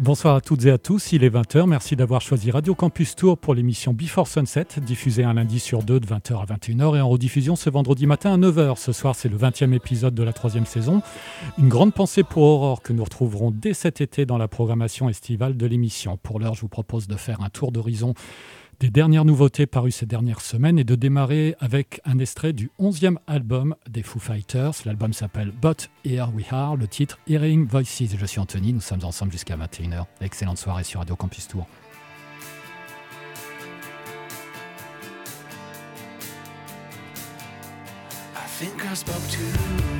Bonsoir à toutes et à tous, il est 20h, merci d'avoir choisi Radio Campus Tour pour l'émission Before Sunset, diffusée un lundi sur deux de 20h à 21h et en rediffusion ce vendredi matin à 9h. Ce soir c'est le 20e épisode de la troisième saison. Une grande pensée pour Aurore que nous retrouverons dès cet été dans la programmation estivale de l'émission. Pour l'heure je vous propose de faire un tour d'horizon des dernières nouveautés parues ces dernières semaines et de démarrer avec un extrait du 11e album des Foo Fighters. L'album s'appelle But Here We Are, le titre Hearing Voices. Je suis Anthony, nous sommes ensemble jusqu'à 21h. Excellente soirée sur Radio Campus Tour. Think I spoke too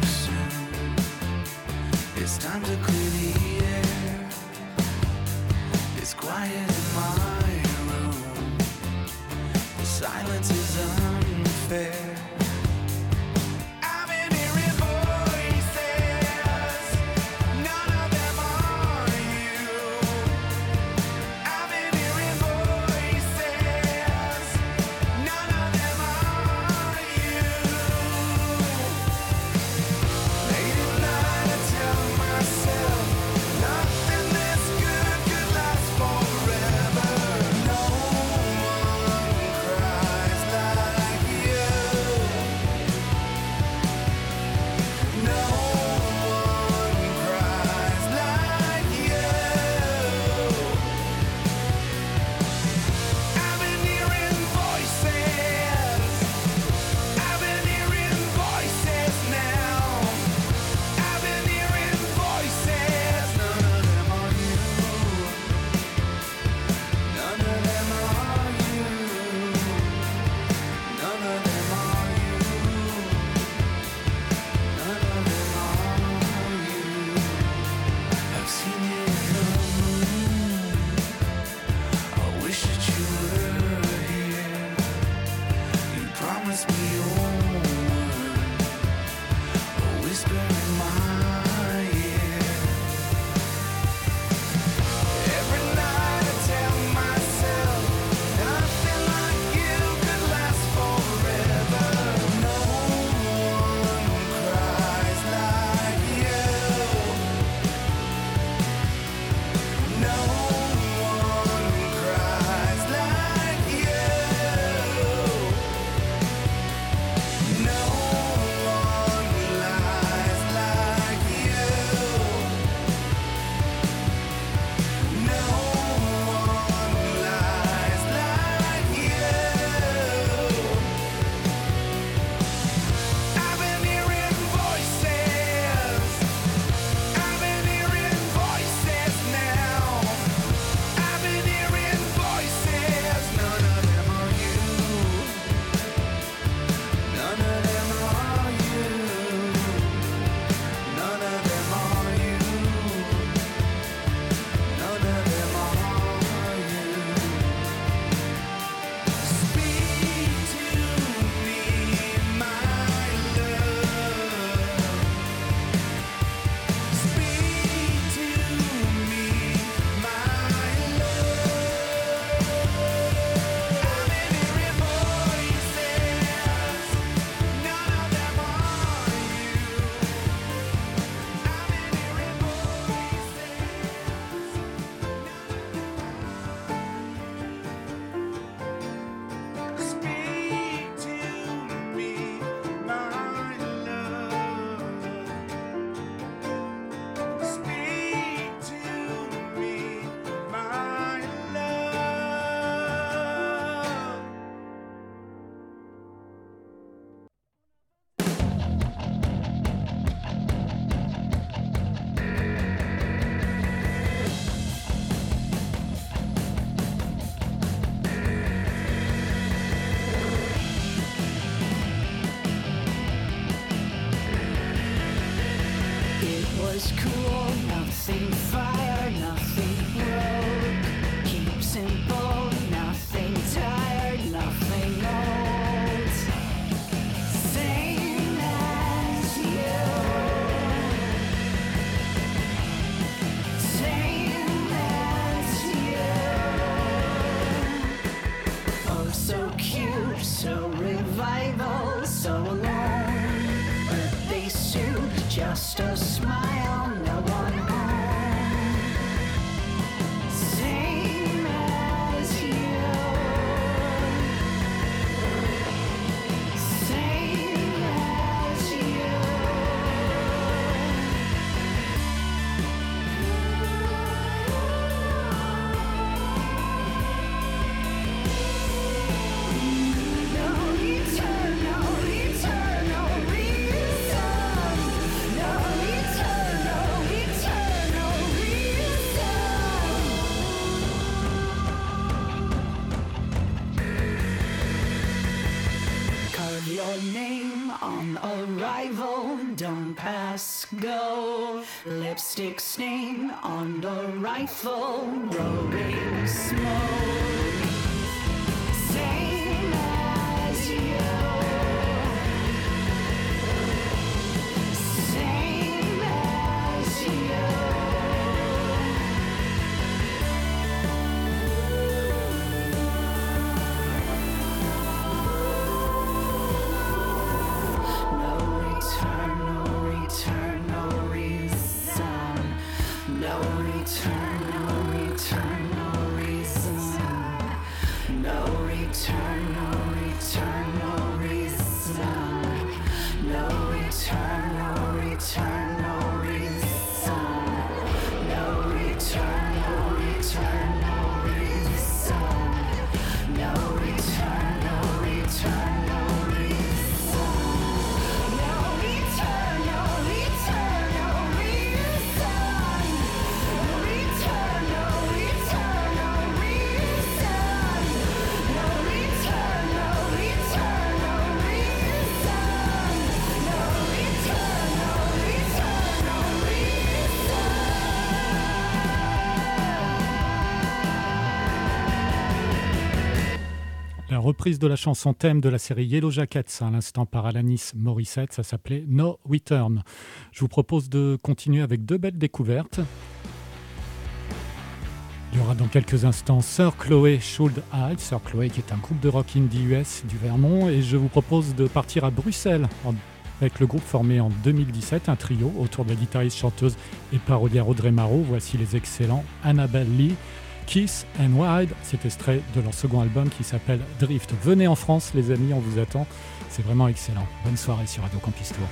soon. It's time to the air. It's quiet Lipstick stain on the rifle, rolling smoke. Same as you. Reprise de la chanson thème de la série Yellow Jackets, à l'instant par Alanis Morissette, ça s'appelait No Return. Je vous propose de continuer avec deux belles découvertes. Il y aura dans quelques instants Sir Chloé Should Hide, Sir Chloé qui est un groupe de rock indie US du Vermont, et je vous propose de partir à Bruxelles avec le groupe formé en 2017, un trio autour de la guitariste, chanteuse et parolière Audrey Marot. Voici les excellents Annabelle Lee, Kiss and Wide. C'est extrait de leur second album qui s'appelle Drift. Venez en France, les amis, on vous attend. C'est vraiment excellent. Bonne soirée sur Radio Campus Tour.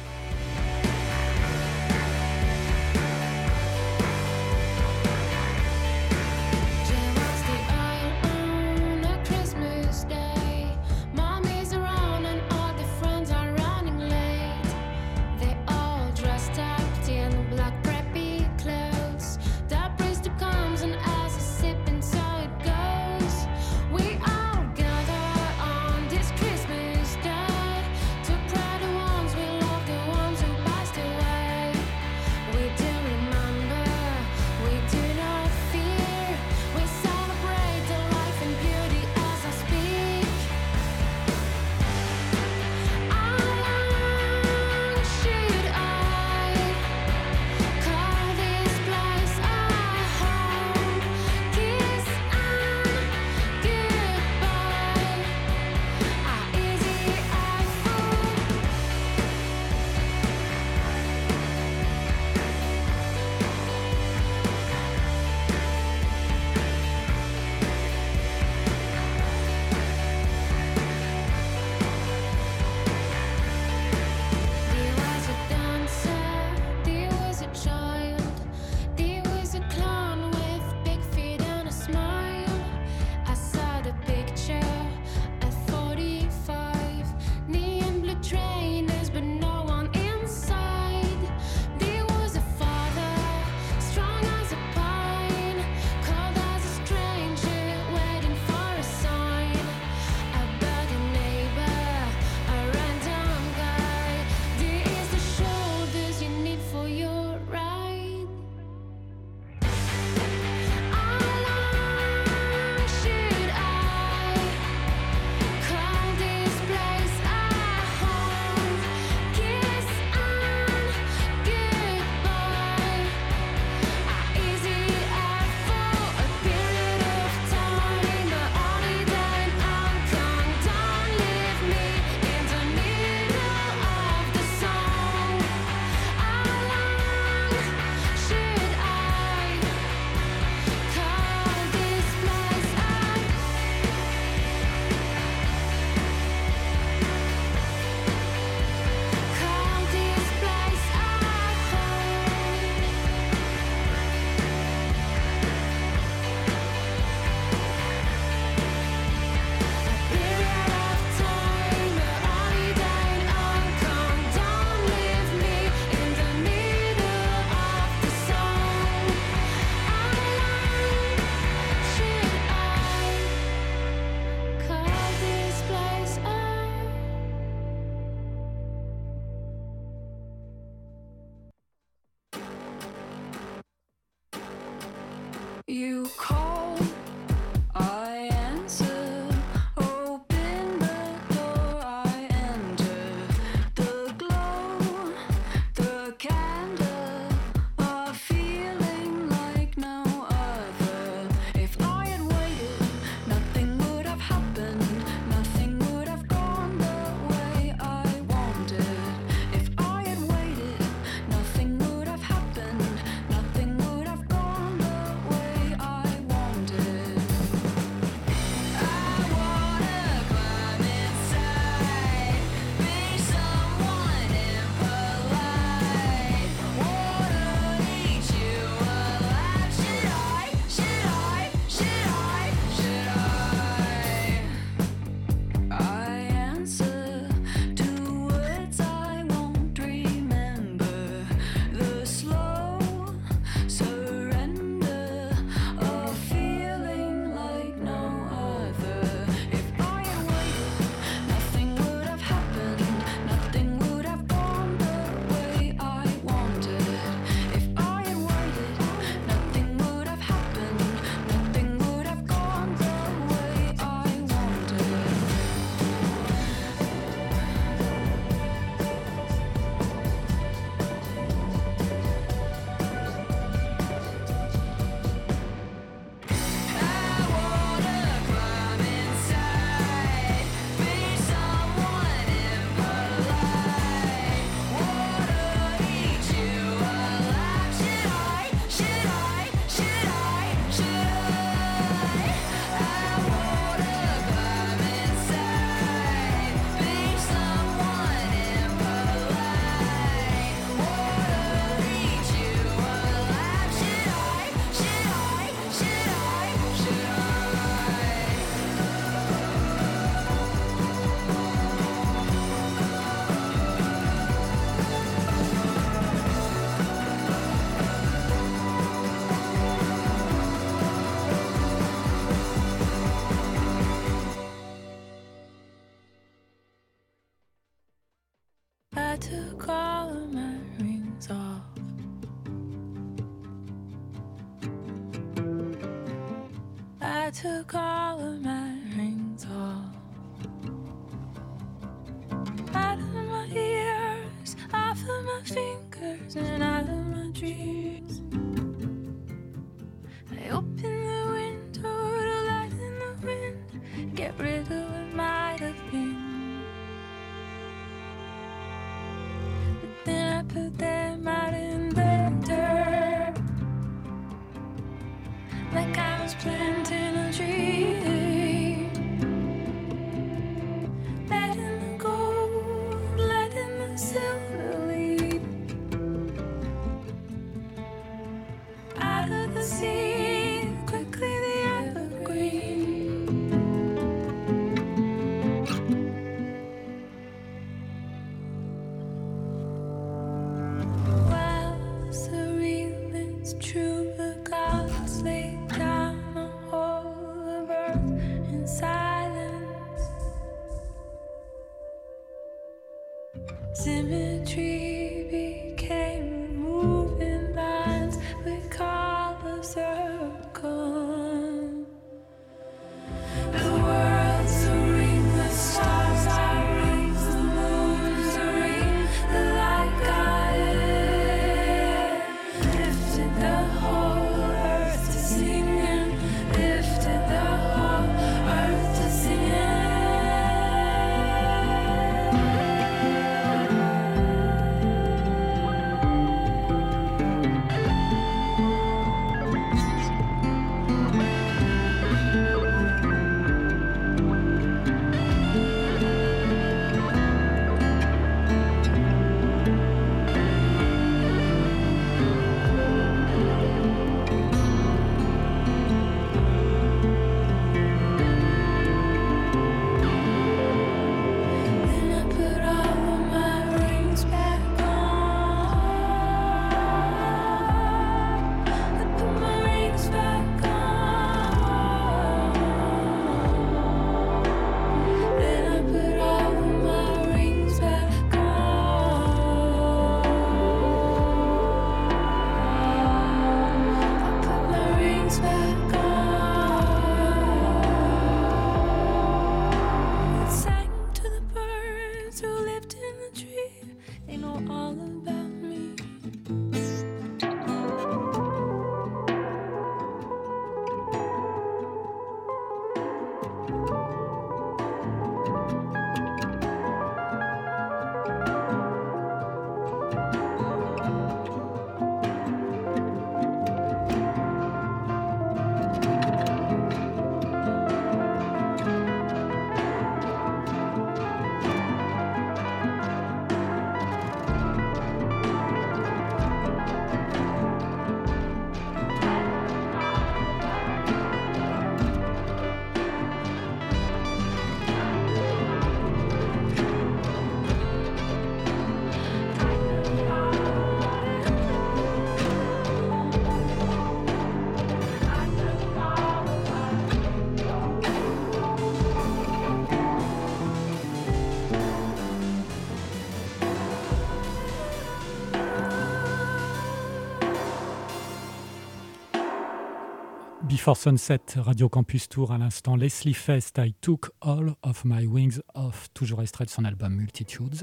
Before Sunset, Radio Campus Tour, à l'instant Leslie Fest, I Took All of My Wings Off, toujours extrait de son album Multitudes.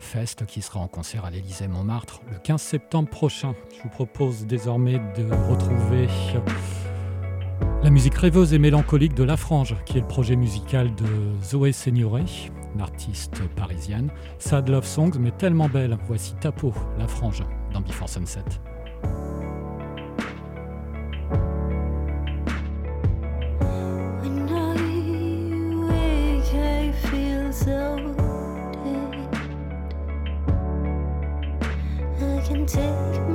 Fest qui sera en concert à l'Elysée Montmartre le 15 septembre prochain. Je vous propose désormais de retrouver la musique rêveuse et mélancolique de La Frange, qui est le projet musical de Zoé Signoret, une artiste parisienne. Sad Love Songs, mais tellement belle. Voici Tapo, La Frange, dans Before Sunset. Take.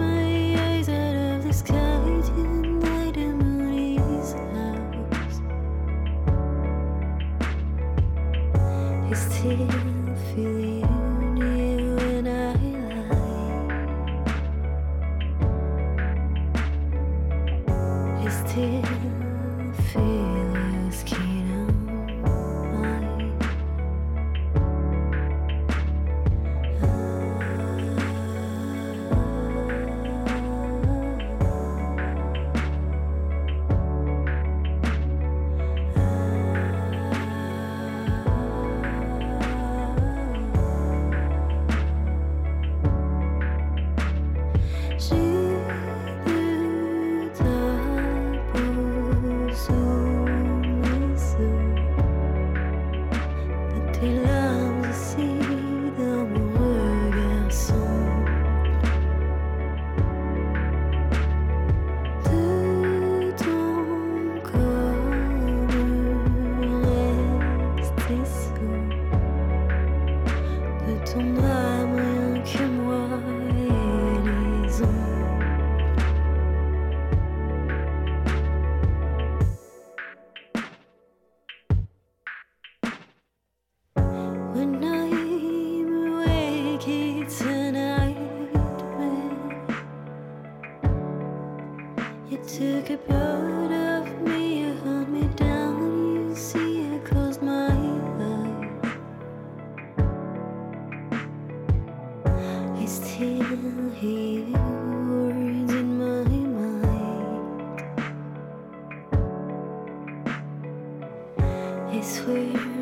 I swear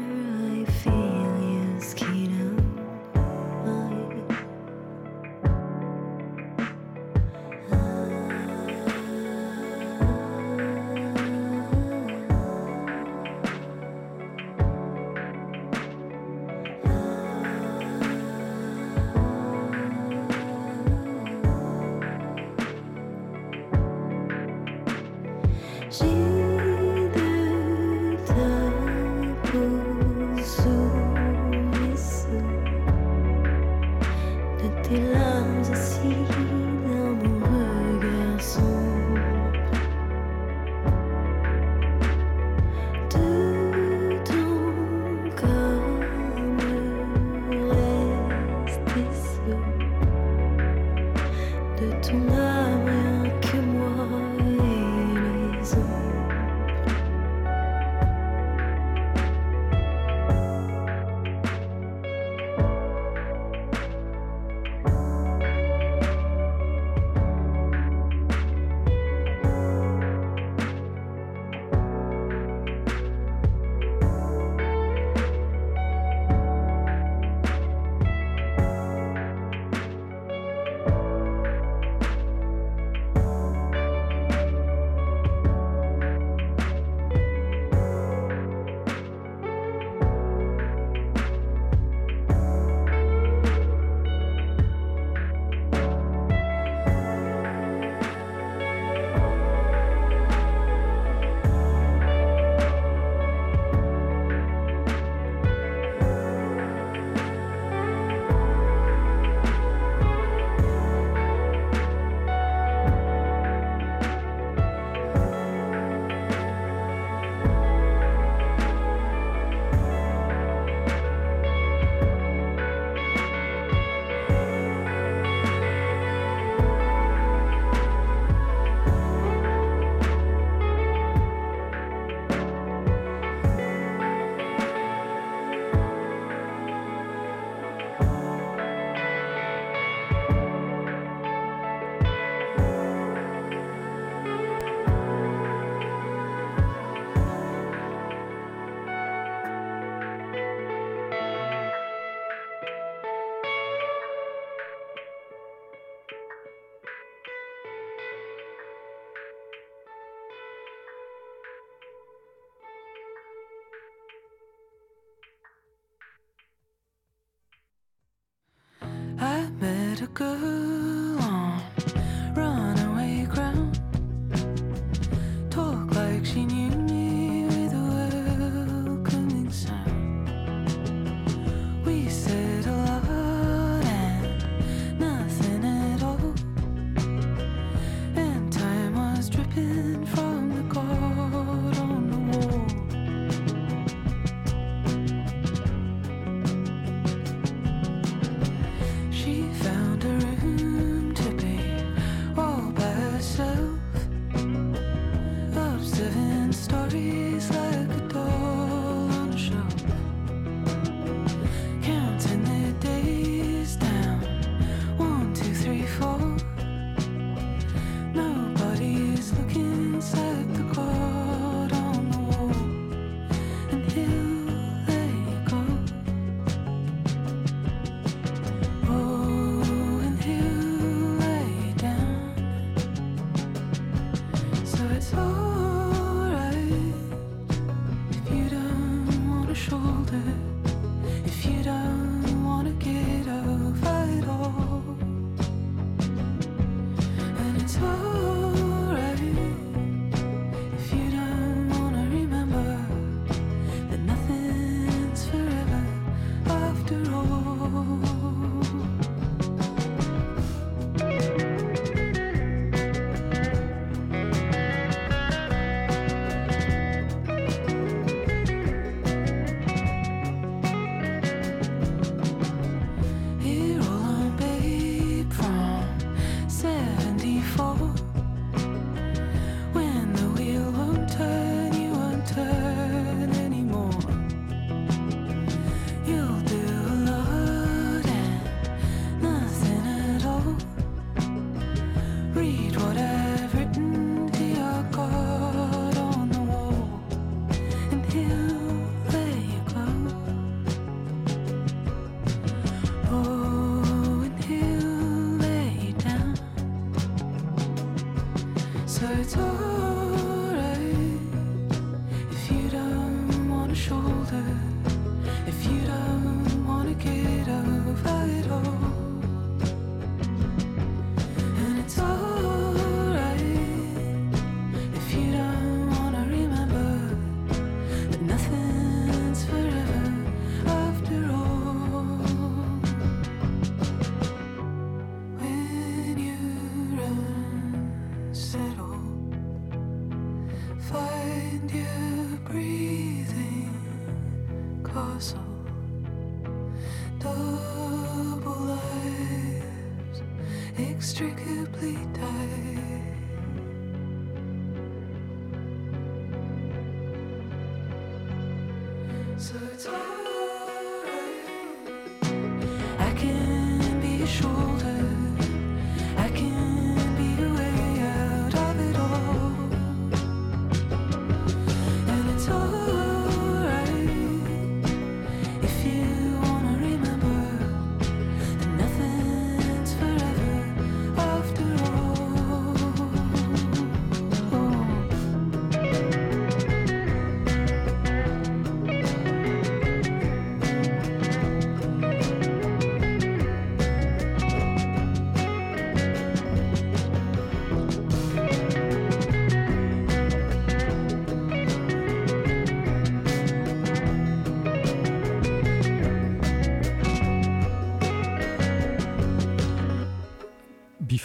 met a girl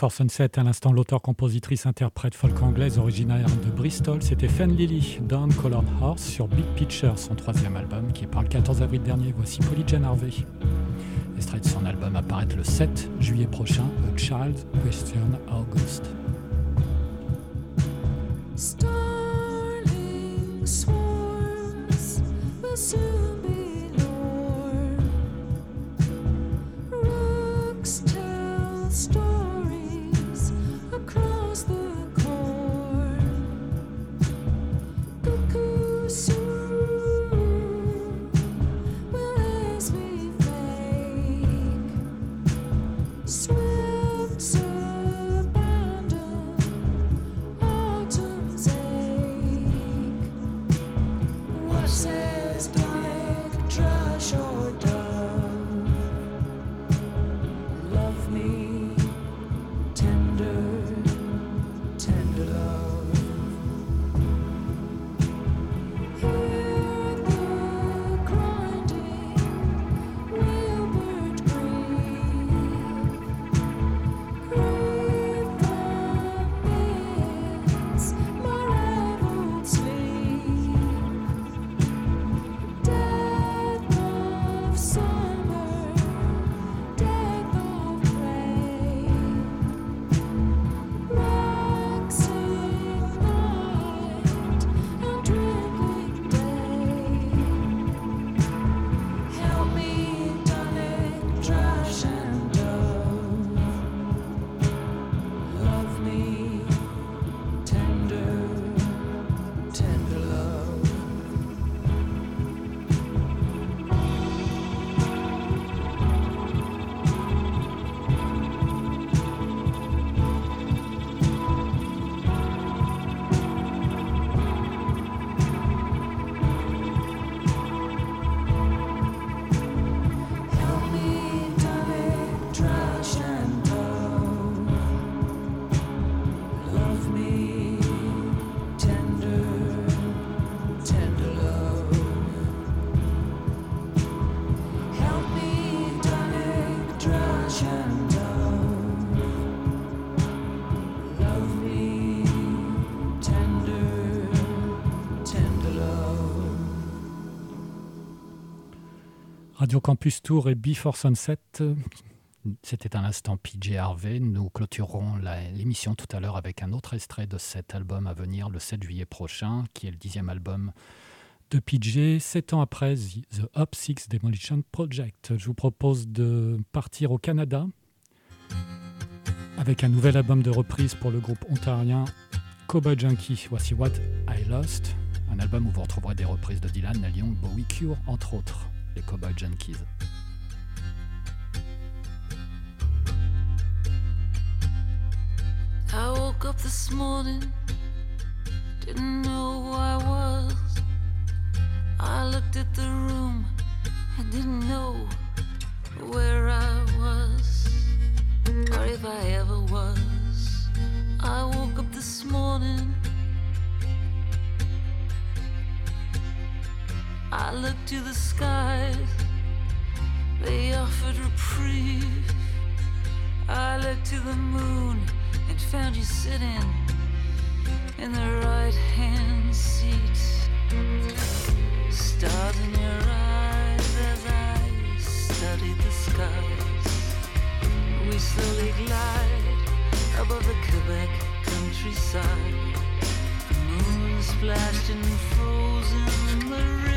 Before Sunset, à l'instant, l'auteur-compositrice-interprète folk anglaise originaire de Bristol, c'était Fen Lily, Down Colored Horse sur Big Picture, son troisième album, qui est par le 14 avril dernier. Voici Polly Jane Harvey. Extrait de son album apparaître le 7 juillet prochain, A Child Question August. Radio Campus Tour et Before Sunset. C'était un instant PJ Harvey. Nous clôturerons la- l'émission tout à l'heure avec un autre extrait de cet album à venir le 7 juillet prochain, qui est le dixième album de PJ, sept ans après The Up Six Demolition Project. Je vous propose de partir au Canada avec un nouvel album de reprise pour le groupe ontarien Cowboy Junkie. Voici What I Lost, un album où vous retrouverez des reprises de Dylan, Young, Bowie, Cure, entre autres, les Cowboy Junkies. I woke up this morning, didn't know who I was. I looked at the room, I didn't know where I was, or if I ever was. I woke up this morning. I looked to the skies, they offered reprieve. I looked to the moon and found you sitting in the right hand seat. Stars in your eyes as I studied the skies. We slowly glide above the Quebec countryside. The moon splashed and frozen in the river.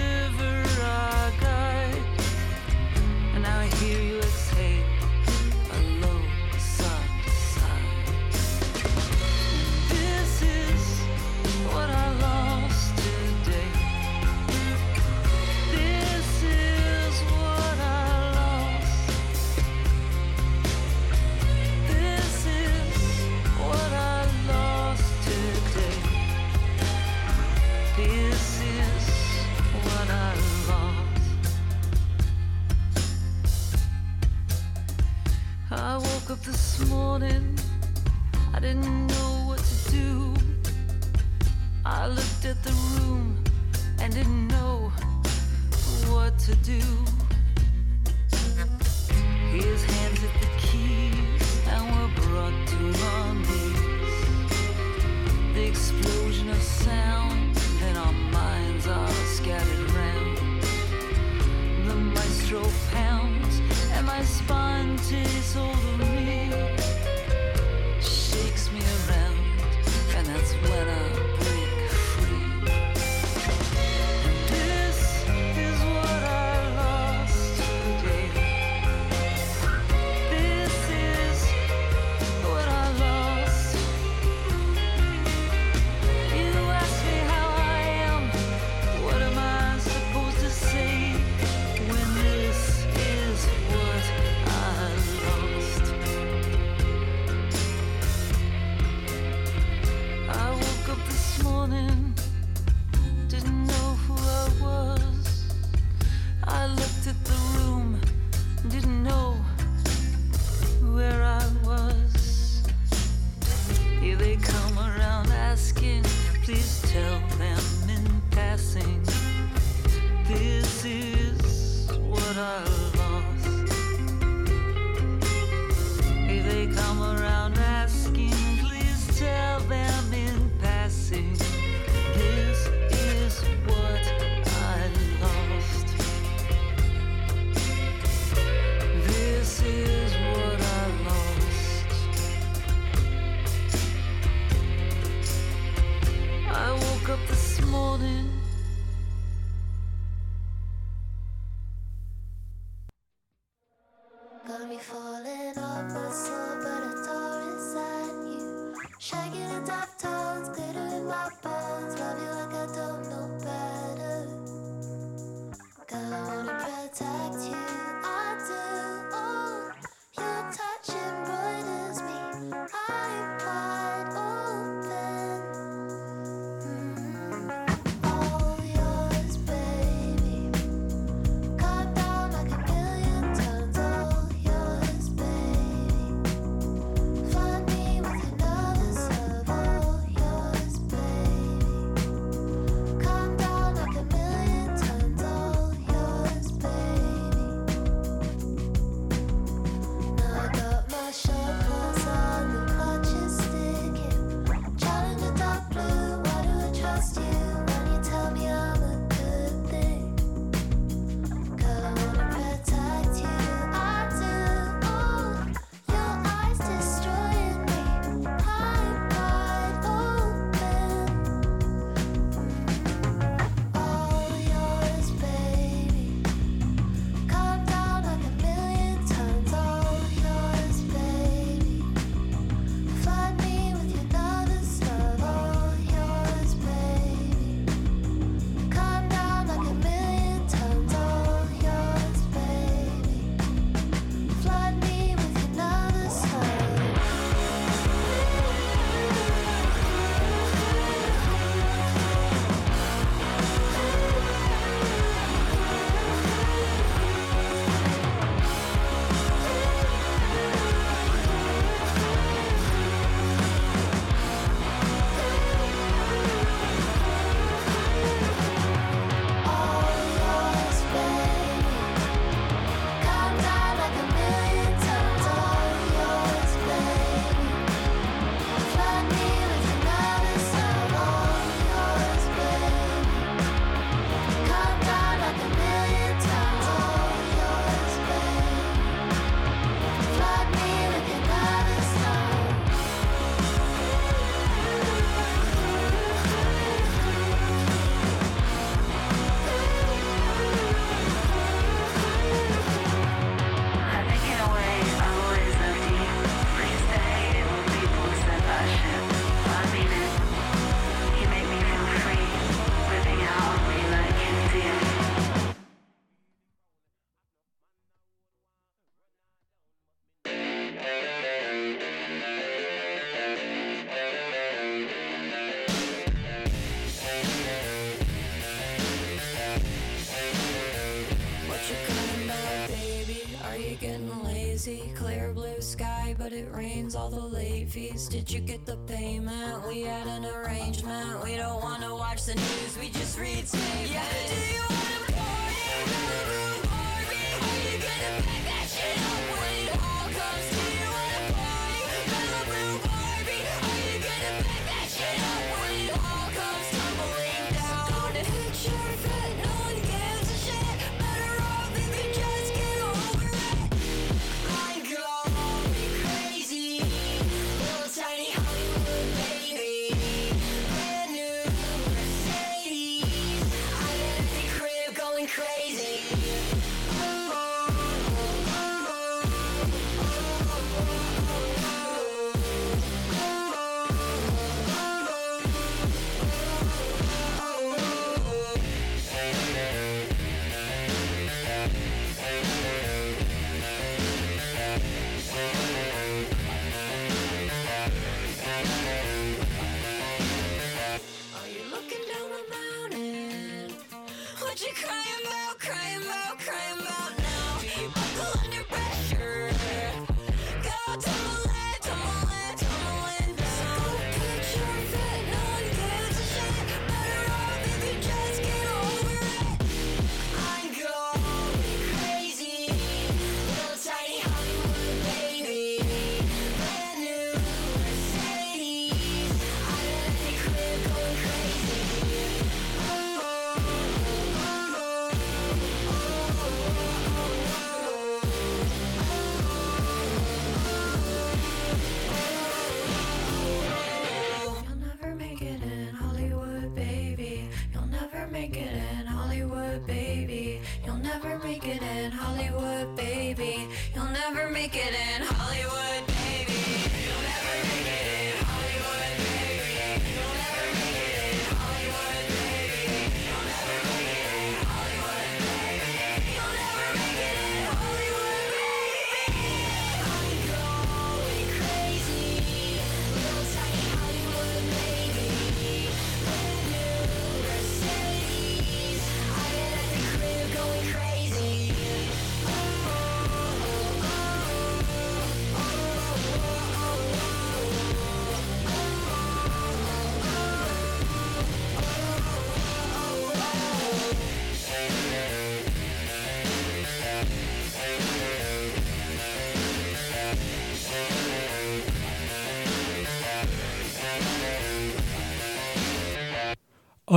feast? Did you get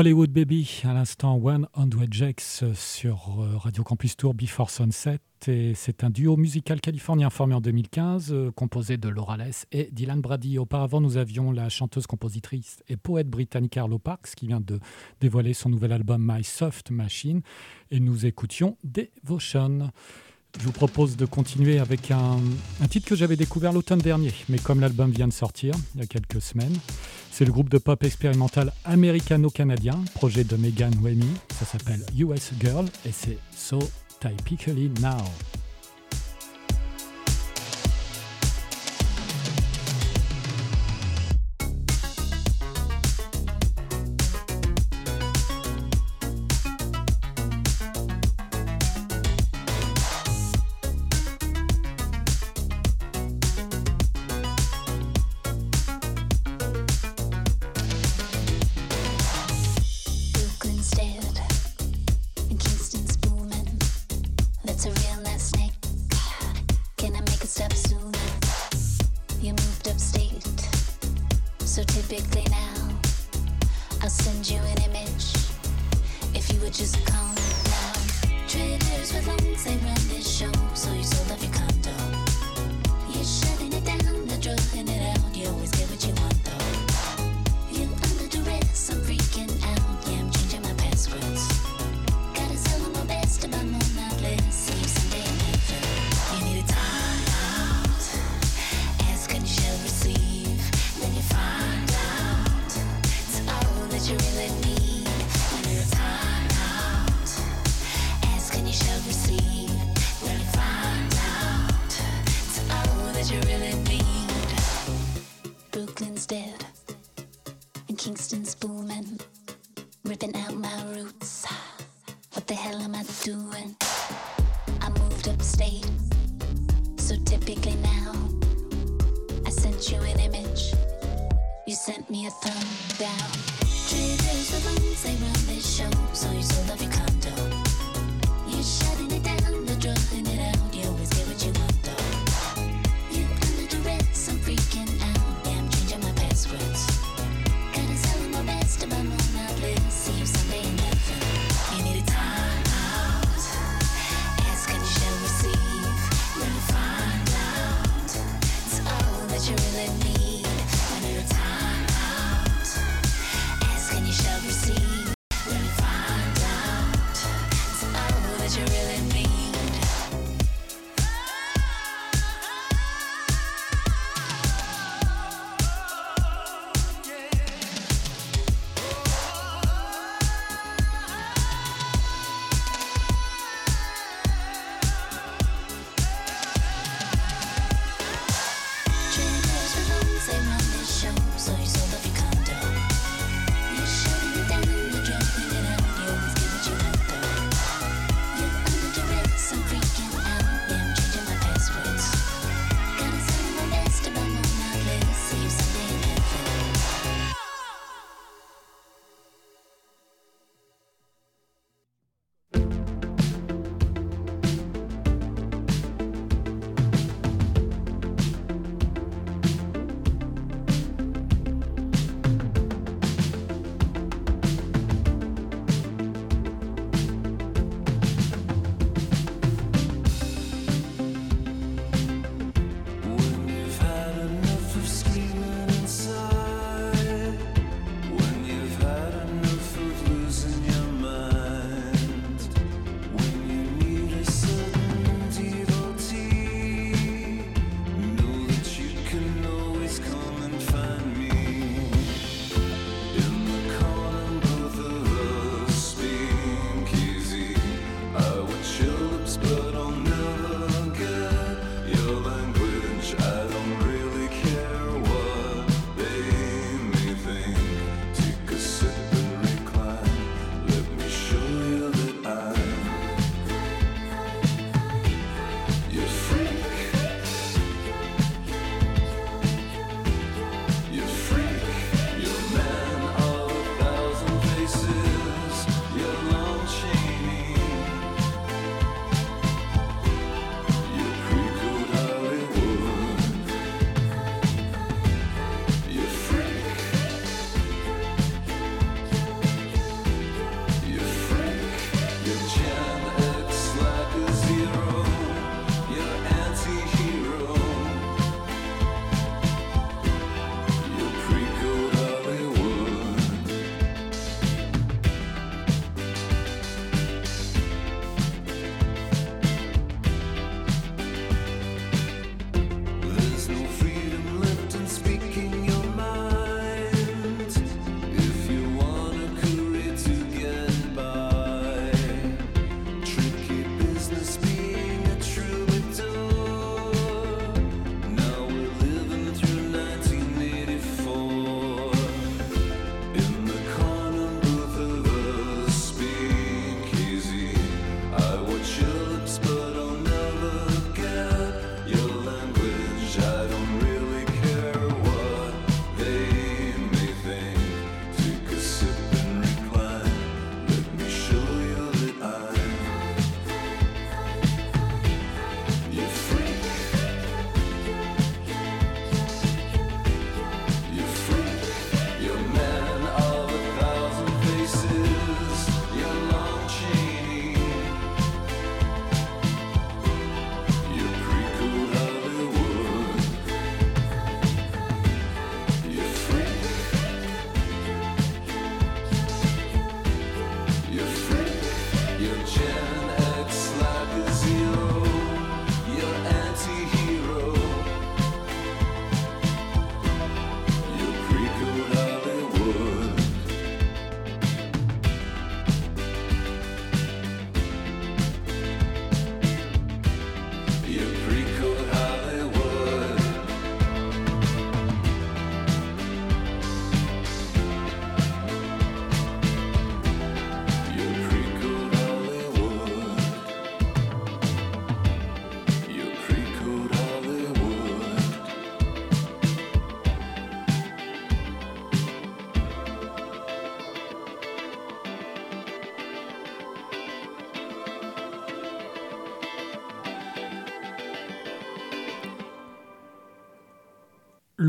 Hollywood Baby, à l'instant One Hundred Jacks euh, sur euh, Radio Campus Tour Before Sunset. Et c'est un duo musical californien formé en 2015, euh, composé de Laura Less et Dylan Brady. Auparavant, nous avions la chanteuse, compositrice et poète britannique Arlo Parks qui vient de dévoiler son nouvel album My Soft Machine. Et nous écoutions Devotion. Je vous propose de continuer avec un, titre que j'avais découvert l'automne dernier, mais comme l'album vient de sortir il y a quelques semaines, c'est le groupe de pop expérimental américano-canadien, projet de Megan Wemy, ça s'appelle US Girl et c'est So Typically Now. now. I sent you an image, you sent me a thumb down.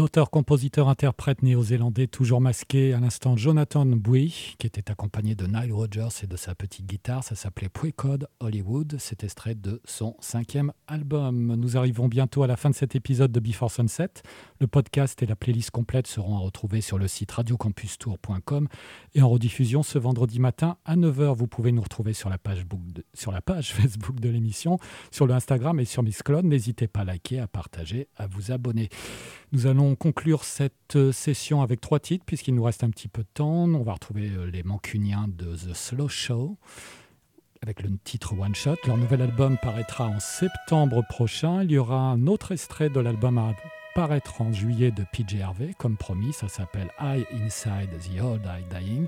L'auteur-compositeur-interprète néo-zélandais, toujours masqué, à l'instant Jonathan Bui, qui était accompagné de Nile Rodgers et de sa petite guitare. Ça s'appelait Precode Hollywood. C'est extrait de son cinquième album. Nous arrivons bientôt à la fin de cet épisode de Before Sunset. Le podcast et la playlist complète seront à retrouver sur le site radiocampustour.com et en rediffusion ce vendredi matin à 9h. Vous pouvez nous retrouver sur la page, book sur la page Facebook de l'émission, sur le Instagram et sur Miss Clone. N'hésitez pas à liker, à partager, à vous abonner. Nous allons conclure cette euh, session avec trois titres, puisqu'il nous reste un petit peu de temps. On va retrouver euh, les Mancuniens de The Slow Show, avec le titre One Shot. Leur nouvel album paraîtra en septembre prochain. Il y aura un autre extrait de l'album à paraître en juillet de PJ Harvey, comme promis. Ça s'appelle Eye Inside the Old Eye Dying.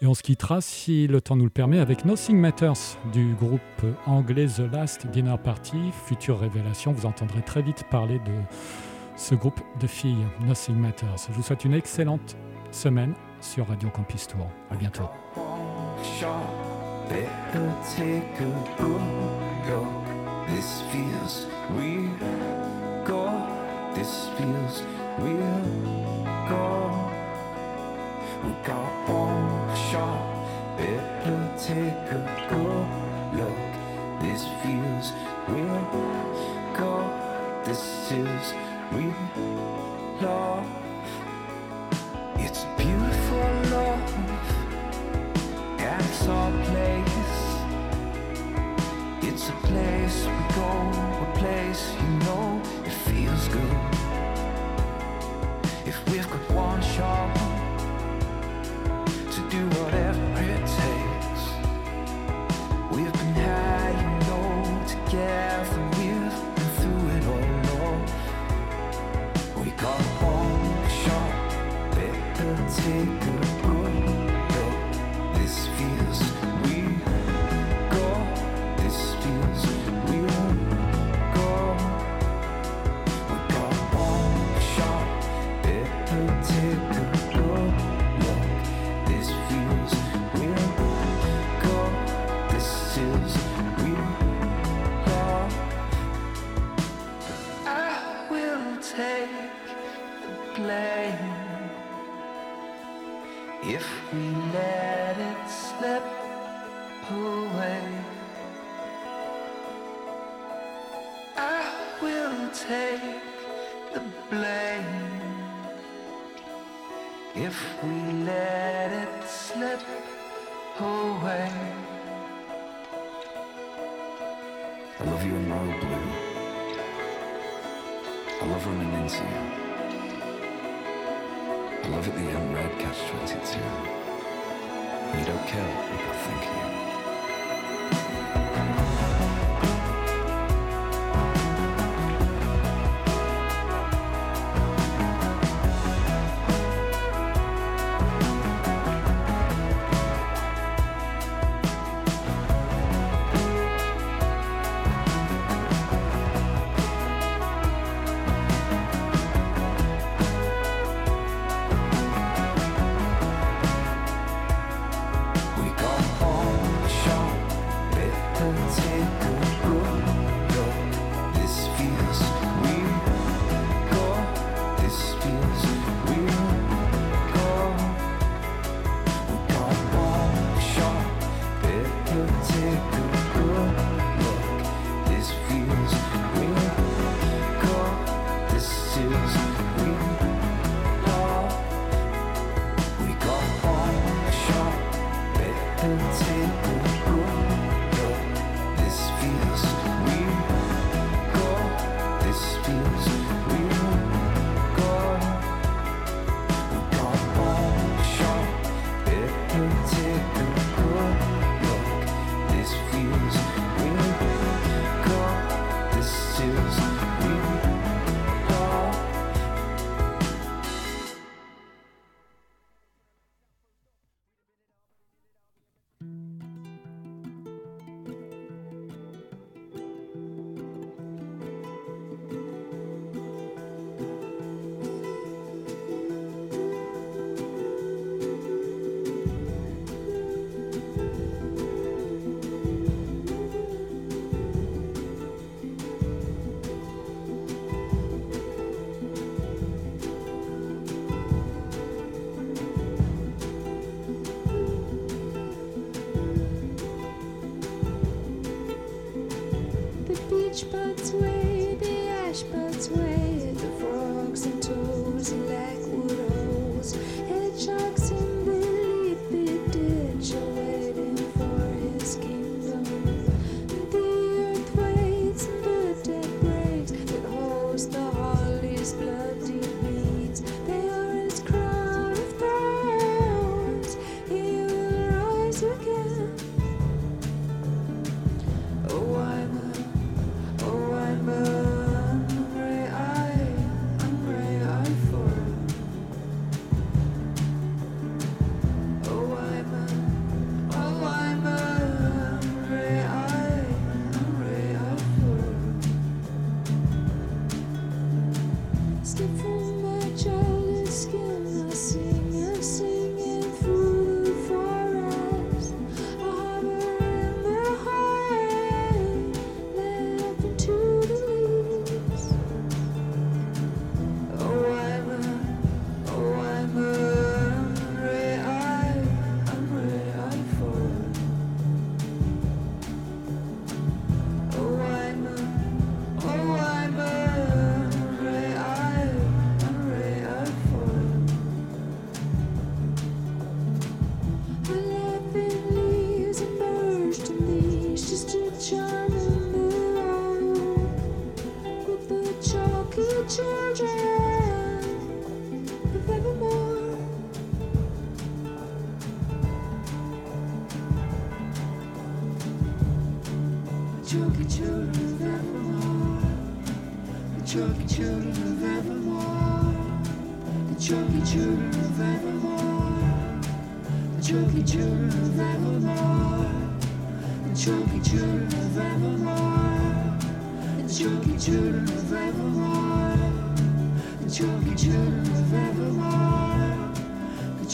Et on se quittera, si le temps nous le permet, avec Nothing Matters du groupe anglais The Last Dinner Party. Future révélation, vous entendrez très vite parler de ce groupe de filles, Nothing Matters. Je vous souhaite une excellente semaine sur Radio Campus Tour. À bientôt. Real love. It's beautiful love. And it's our place. It's a place we go, a place you know it feels good. If we've got one shot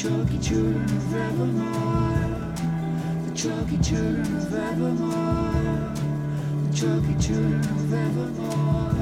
chalky children of Evermore. The chalky children of Evermore. The chalky children of Evermore.